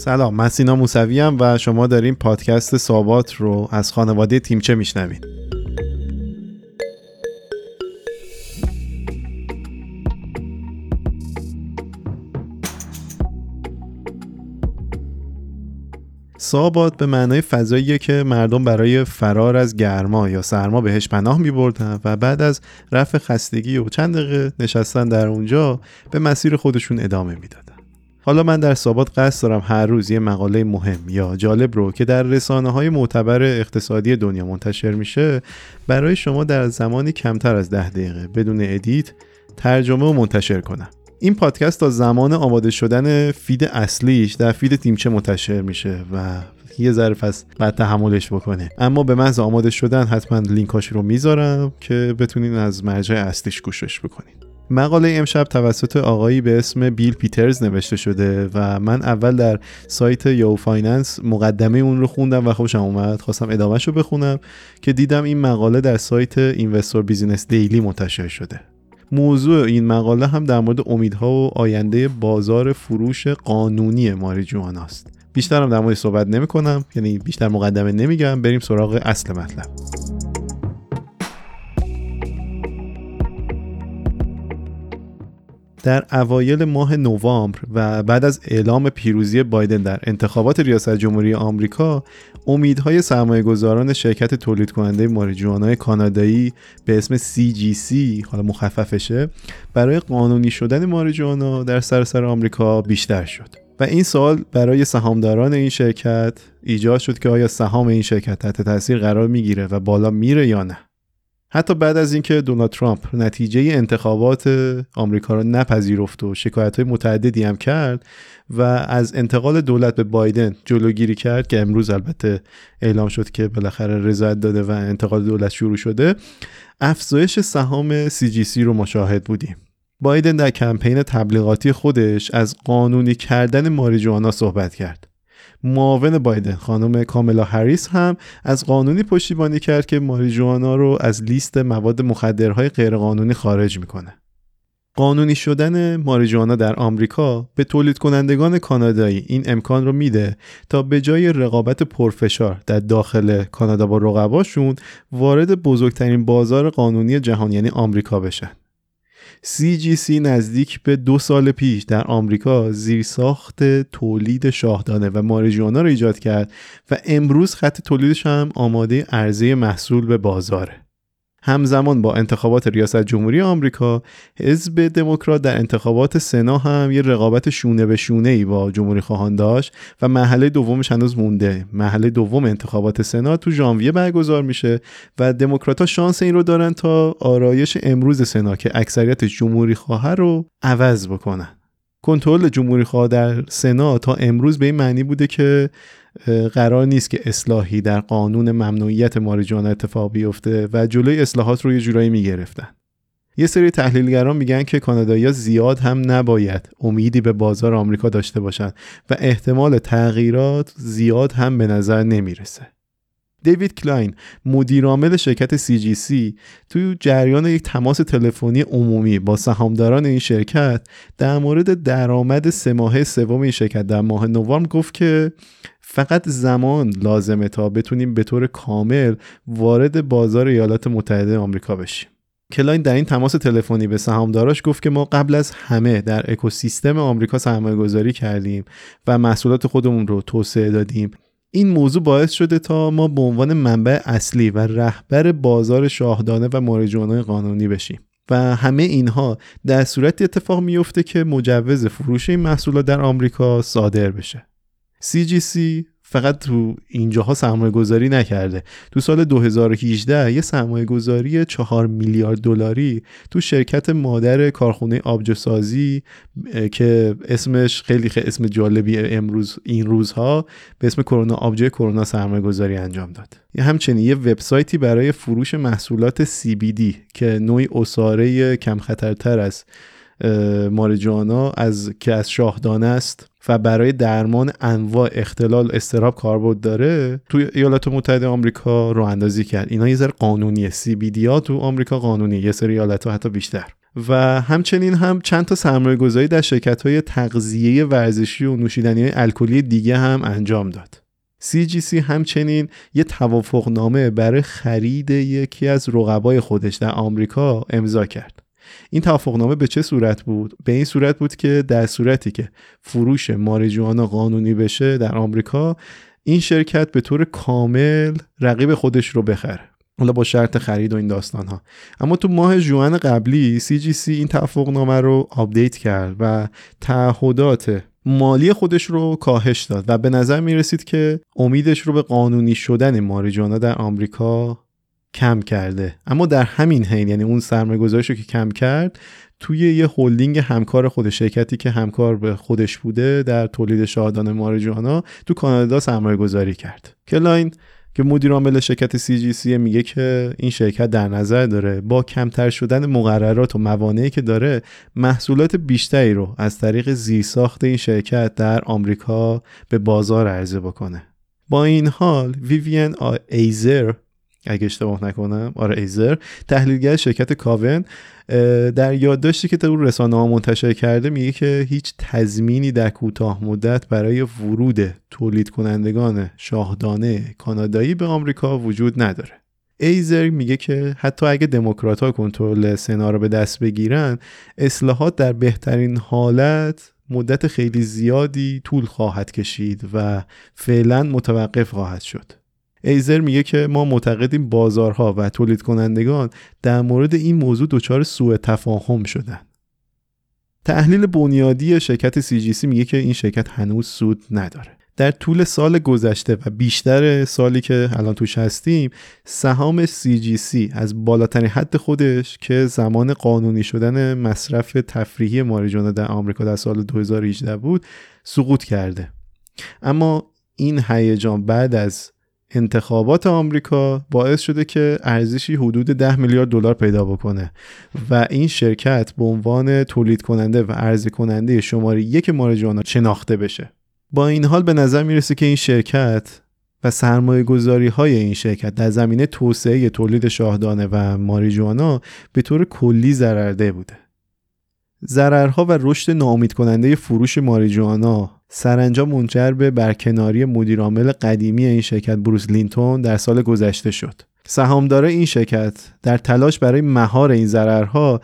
سلام من سینا موسوی و شما داریم پادکست سابات رو از خانواده تیمچه میشنوید سابات به معنای فضاییه که مردم برای فرار از گرما یا سرما بهش پناه می بردن و بعد از رفع خستگی و چند دقیقه نشستن در اونجا به مسیر خودشون ادامه می‌دادن. حالا من در سابات قصد دارم هر روز یه مقاله مهم یا جالب رو که در رسانه های معتبر اقتصادی دنیا منتشر میشه برای شما در زمانی کمتر از ده دقیقه بدون edit ترجمه و منتشر کنم. این پادکست تا زمان آماده شدن feed اصلیش در feed تیمچه منتشر میشه و یه ذره پس باید تحملش بکنین اما به محض آماده شدن حتما لینکاش رو می‌ذارم که بتونین از مرجع اصلیش گوشش بکنین مقاله امشب توسط آقایی به اسم بیل پیترز نوشته شده و من اول در سایت Yahoo Finance مقدمه اون رو خوندم و خوشم اومد خواستم ادامهش رو بخونم که دیدم این مقاله در سایت Investor's Business Daily منتشر شده. موضوع این مقاله هم در مورد امیدها و آینده بازار فروش قانونی ماریجوانا است. بیشتر هم در مورد صحبت نمی کنم یعنی بیشتر مقدمه نمیگم بریم سراغ اصل مطلب. در اوایل ماه نوامبر و بعد از اعلام پیروزی بایدن در انتخابات ریاست جمهوری آمریکا امیدهای سرمایه گذاران شرکت تولید کننده ماریجوانا کانادایی به اسم CGC حالا مخففشه برای قانونی شدن ماریجوانا در سراسر آمریکا بیشتر شد. و این سوال برای سهامداران این شرکت ایجاد شد که آیا سهام این شرکت تحت تاثیر قرار می‌گیره و بالا میره یا نه. حتی بعد از اینکه دونالد ترامپ نتیجه انتخابات آمریکا را نپذیرفت و شکایت های متعددی هم کرد و از انتقال دولت به بایدن جلوگیری کرد که امروز البته اعلام شد که بالاخره رضایت داده و انتقال دولت شروع شده افزایش سهام CGC رو مشاهد بودیم. بایدن در کمپین تبلیغاتی خودش از قانونی کردن ماریجوانا صحبت کرد. معاون بایدن خانم کاملا هریس هم از قانونی پشتیبانی کرد که ماریجوانا رو از لیست مواد مخدرهای غیرقانونی خارج می‌کنه. قانونی شدن ماریجوانا در آمریکا به تولید کنندگان کانادایی این امکان رو میده تا به جای رقابت پرفشار در داخل کانادا با رقباشون وارد بزرگترین بازار قانونی جهان یعنی آمریکا بشن. CGC نزدیک به دو سال پیش در آمریکا زیرساخت تولید شاهدانه و ماریجوانا را ایجاد کرد و امروز خط تولیدش هم آماده عرضه محصول به بازاره. همزمان با انتخابات ریاست جمهوری آمریکا حزب دموکرات در انتخابات سنا هم یه رقابت شونه به شونه ای با جمهوری خواهان داشت و محله دومش هنوز مونده. محله دوم انتخابات سنا تو ژانویه برگزار میشه و دموکرات شانس این رو دارن تا آرایش امروز سنا که اکثریت جمهوری خواه رو عوض بکنن. کنترل جمهوری خواه در سنا تا امروز به این معنی بوده که قرار نیست که اصلاحی در قانون ممنوعیت ماریجوانا اتفاق بیفته و جلوی اصلاحات رو یه جورایی می‌گرفتن یه سری تحلیلگران میگن که کانادایی زیاد هم نباید امیدی به بازار آمریکا داشته باشند و احتمال تغییرات زیاد هم به نظر نمی‌رسه. دیوید کلاین مدیرعامل شرکت CGC تو جریان یک تماس تلفنی عمومی با سهامداران این شرکت در مورد درآمد سه ماهه سوم این شرکت در ماه نوامبر گفت که فقط زمان لازمه تا بتونیم به طور کامل وارد بازار ایالات متحده آمریکا بشیم. کلاین در این تماس تلفنی به سهامداراش گفت که ما قبل از همه در اکوسیستم آمریکا سرمایه گذاری کردیم و محصولات خودمون رو توسعه دادیم. این موضوع باعث شده تا ما به عنوان منبع اصلی و رهبر بازار شاهدانه و ماریجوانا قانونی بشیم. و همه اینها در صورتی اتفاق میفته که مجوز فروش این محصولات در آمریکا صادر بشه. CGC فقط تو اینجاها سرمایه گذاری نکرده. تو سال 2018 یه سرمایه گذاری 4 میلیارد دلاری تو شرکت مادر کارخونه آبجوسازی که اسمش خیلی خیلی اسم جالبی امروز این روزها به اسم کرونا آبجو کرونا سرمایه گذاری انجام داد. همچنین یه وبسایتی برای فروش محصولات CBD که نوعی اساره کم خطرتر است مارجوانا از که از شاهدانه است. و برای درمان انواع اختلال استراب کاربرد داره توی ایالات متحده آمریکا رو اندازی کرد اینا یه ذره قانونیه بی ها تو آمریکا قانونی یه سری ایالت ها حتی بیشتر و همچنین هم چند تا سرمایه گذاری در شرکت های تغذیه ورزشی و نوشیدنی الکلی دیگه هم انجام داد. CGC همچنین یه توافقنامه برای خرید یکی از رقبای خودش در آمریکا امضا کرد. این توافقنامه به چه صورت بود؟ به این صورت بود که در صورتی که فروش ماریجوانا قانونی بشه در آمریکا این شرکت به طور کامل رقیب خودش رو بخره. حالا با شرط خرید و این داستان ها اما تو ماه ژوئن قبلی CGC این توافقنامه رو آپدیت کرد و تعهدات مالی خودش رو کاهش داد و به نظر می رسید که امیدش رو به قانونی شدن ماریجوانا در آمریکا کم کرده. اما در همین حین یعنی اون سرمایه رو که کم کرد توی یه هلدینگ همکار خود شرکتی که همکار به خودش بوده در تولید شاهدانه ماریجوانا تو کانادا سرمایه گذاری کرد کلاین که مدیر عامل شرکت CGC میگه که این شرکت در نظر داره با کمتر شدن مقررات و موانعی که داره محصولات بیشتری رو از طریق زیرساخت این شرکت در آمریکا به بازار عرضه بکنه. با این حال ویوین ایزر اگه اشتباه نکنم. آره ایزر. تحلیلگر شرکت کاون. در یادداشتی که در رسانه ها منتشر کرده میگه که هیچ تضمینی در کوتاه مدت برای ورود تولید کنندگان شاهدانه کانادایی به آمریکا وجود نداره. ایزر میگه که حتی اگه دموکرات ها کنترل سنا رو به دست بگیرن اصلاحات در بهترین حالت مدت خیلی زیادی طول خواهد کشید و فعلا متوقف خواهد شد. ایزر میگه که ما معتقدیم بازارها و تولید کنندگان در مورد این موضوع دچار سوء تفاهم شدن. تحلیل بنیادی شرکت CGC میگه که این شرکت هنوز سود نداره. در طول سال گذشته و بیشتر سالی که الان توش هستیم سهام CGC از بالاترین حد خودش که زمان قانونی شدن مصرف تفریحی ماریجوانا در آمریکا در سال 2018 بود سقوط کرده. اما این هیجان بعد از انتخابات آمریکا باعث شده که ارزشی حدود 10 میلیارد دلار پیدا بکنه و این شرکت به عنوان تولید کننده و عرضه کننده شماره یک ماریجوانا شناخته بشه. با این حال به نظر می‌رسه که این شرکت و سرمایه گذاری های این شرکت در زمینه توسعه تولید شاهدانه و ماریجوانا به طور کلی ضررده بوده. ضررها و رشد ناامید کننده فروش ماریجوانا سرانجام منجر به برکناری مدیرعامل قدیمی این شرکت بروس لینتون در سال گذشته شد. سهامدار این شرکت در تلاش برای مهار این ضررها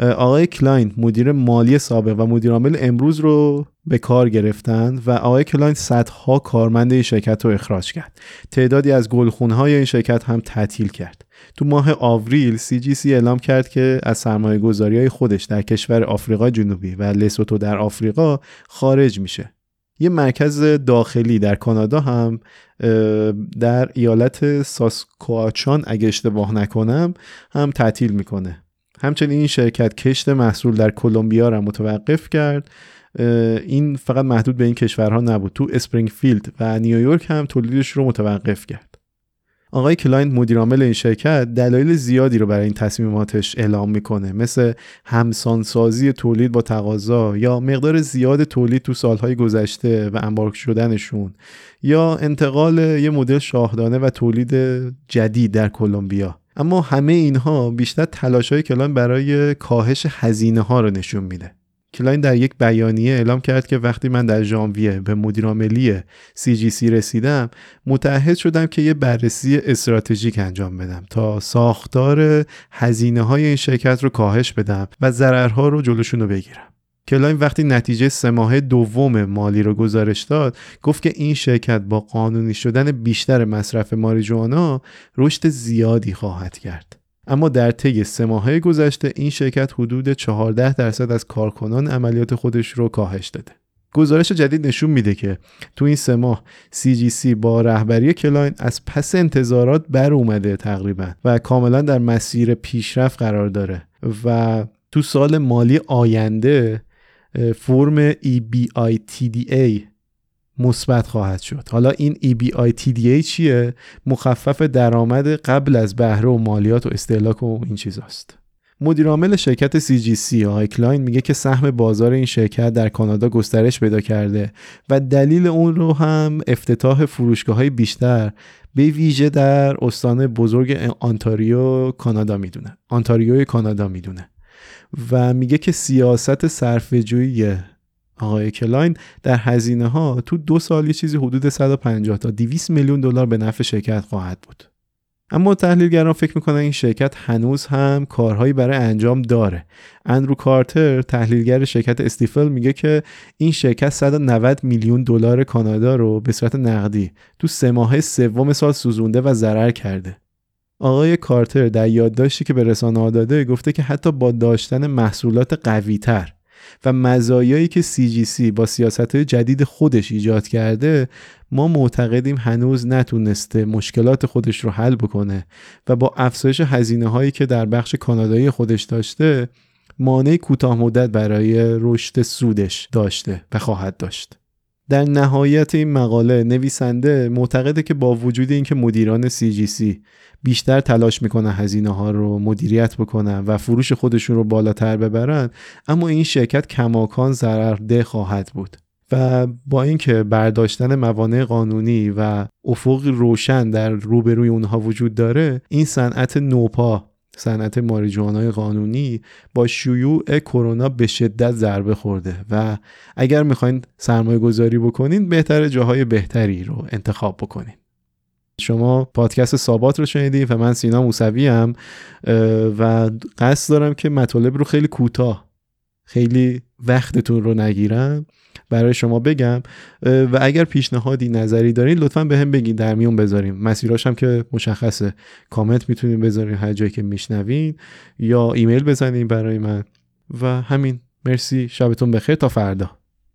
آقای کلاین مدیر مالی سابق و مدیرعامل امروز رو به کار گرفتند و آقای کلاین صدها کارمند این شرکت رو اخراج کرد. تعدادی از گلخونه‌های این شرکت هم تعطیل کرد. تو ماه آوریل CGC اعلام کرد که از سرمایه گذاری های خودش در کشور آفریقا جنوبی و لسوتو در آفریقا خارج میشه. یه مرکز داخلی در کانادا هم در ایالت ساسکواچان اگه اشتباه نکنم هم تعطیل می‌کنه همچنین این شرکت کشت محصول در کلمبیا را متوقف کرد. این فقط محدود به این کشورها نبود تو اسپرینگفیلد و نیویورک هم تولیدش رو متوقف کرد. آقای کلاین مدیرعامل این شرکت دلایل زیادی رو برای این تصمیماتش اعلام می‌کنه مثل همسانسازی تولید با تقاضا یا مقدار زیاد تولید تو سالهای گذشته و انبار شدنشون یا انتقال یه مدل شاهدانه و تولید جدید در کلمبیا. اما همه اینها بیشتر تلاش های کلاین برای کاهش هزینه ها رو نشون میده. کلاین در یک بیانیه اعلام کرد که وقتی من در ژانویه به مدیرعاملی CGC رسیدم متعهد شدم که یه بررسی استراتژیک انجام بدم تا ساختار هزینه های این شرکت رو کاهش بدم و ضررها رو جلوشون رو بگیرم. کلاین وقتی نتیجه سه ماه دوم مالی رو گزارش داد گفت که این شرکت با قانونی شدن بیشتر مصرف ماریجوانا رشد زیادی خواهد کرد اما در طی سه ماهه گذشته این شرکت حدود 14 درصد از کارکنان عملیات خودش رو کاهش داده. گزارش جدید نشون میده که تو این سه ماه CGC با رهبری کلاین از پس انتظارات بر اومده تقریبا و کاملا در مسیر پیشرفت قرار داره و تو سال مالی آینده فرم EBITDA مثبت خواهد شد. حالا این EBITDA چیه؟ مخفف درآمد قبل از بهره و مالیات و استهلاک و این چیزاست. مدیرعامل شرکت CGC آقای کلاین میگه که سهم بازار این شرکت در کانادا گسترش پیدا کرده و دلیل اون رو هم افتتاح فروشگاه های بیشتر به ویژه در استان بزرگ آنتاریو کانادا می‌دونه. آنتاریوی کانادا می‌دونه. و میگه که سیاست صرفه‌جویی آقای کلاین در هزینه ها تو دو سال یه چیزی حدود 150 تا 200 میلیون دلار به نفع شرکت خواهد بود. اما تحلیلگران فکر می‌کنن این شرکت هنوز هم کارهایی برای انجام داره. اندرو کارتر تحلیلگر شرکت استیفل میگه که این شرکت 190 میلیون دلار کانادا رو به صورت نقدی تو سه ماه سوم سال سوزونده و ضرر کرده. آقای کارتر در یادداشتی که به رسانه داده گفته که حتی با داشتن محصولات قویتر و مزایایی که CGC با سیاست جدید خودش ایجاد کرده ما معتقدیم هنوز نتونسته مشکلات خودش رو حل بکنه و با افزایش هزینه هایی که در بخش کانادایی خودش داشته مانع کوتاه مدت برای رشد سودش داشته و خواهد داشت. در نهایت این مقاله نویسنده معتقده که با وجود اینکه مدیران CGC بیشتر تلاش می‌کنن هزینه ها رو مدیریت بکنن و فروش خودشون رو بالاتر ببرن اما این شرکت کماکان ضررده خواهد بود و با اینکه برداشتن موانع قانونی و افق روشن در روبروی اونها وجود داره این صنعت نوپا صنعت ماریجوانای قانونی با شیوع کرونا به شدت ضربه خورده و اگر می‌خواین سرمایه گذاری بکنین بهتر جاهای بهتری رو انتخاب بکنین. شما پادکست سابات رو شنیدید و من سینا موسوی هم و قصد دارم که مطالب رو خیلی کوتاه خیلی وقتتون رو نگیرم برای شما بگم و اگر پیشنهادی نظری دارین لطفا به هم بگین در میون بذاریم. مسیراش هم که مشخصه. کامنت می‌تونین بذارین هر جایی که میشنوین یا ایمیل بزنین برای من. و همین. مرسی. شبتون بخیر. تا فردا.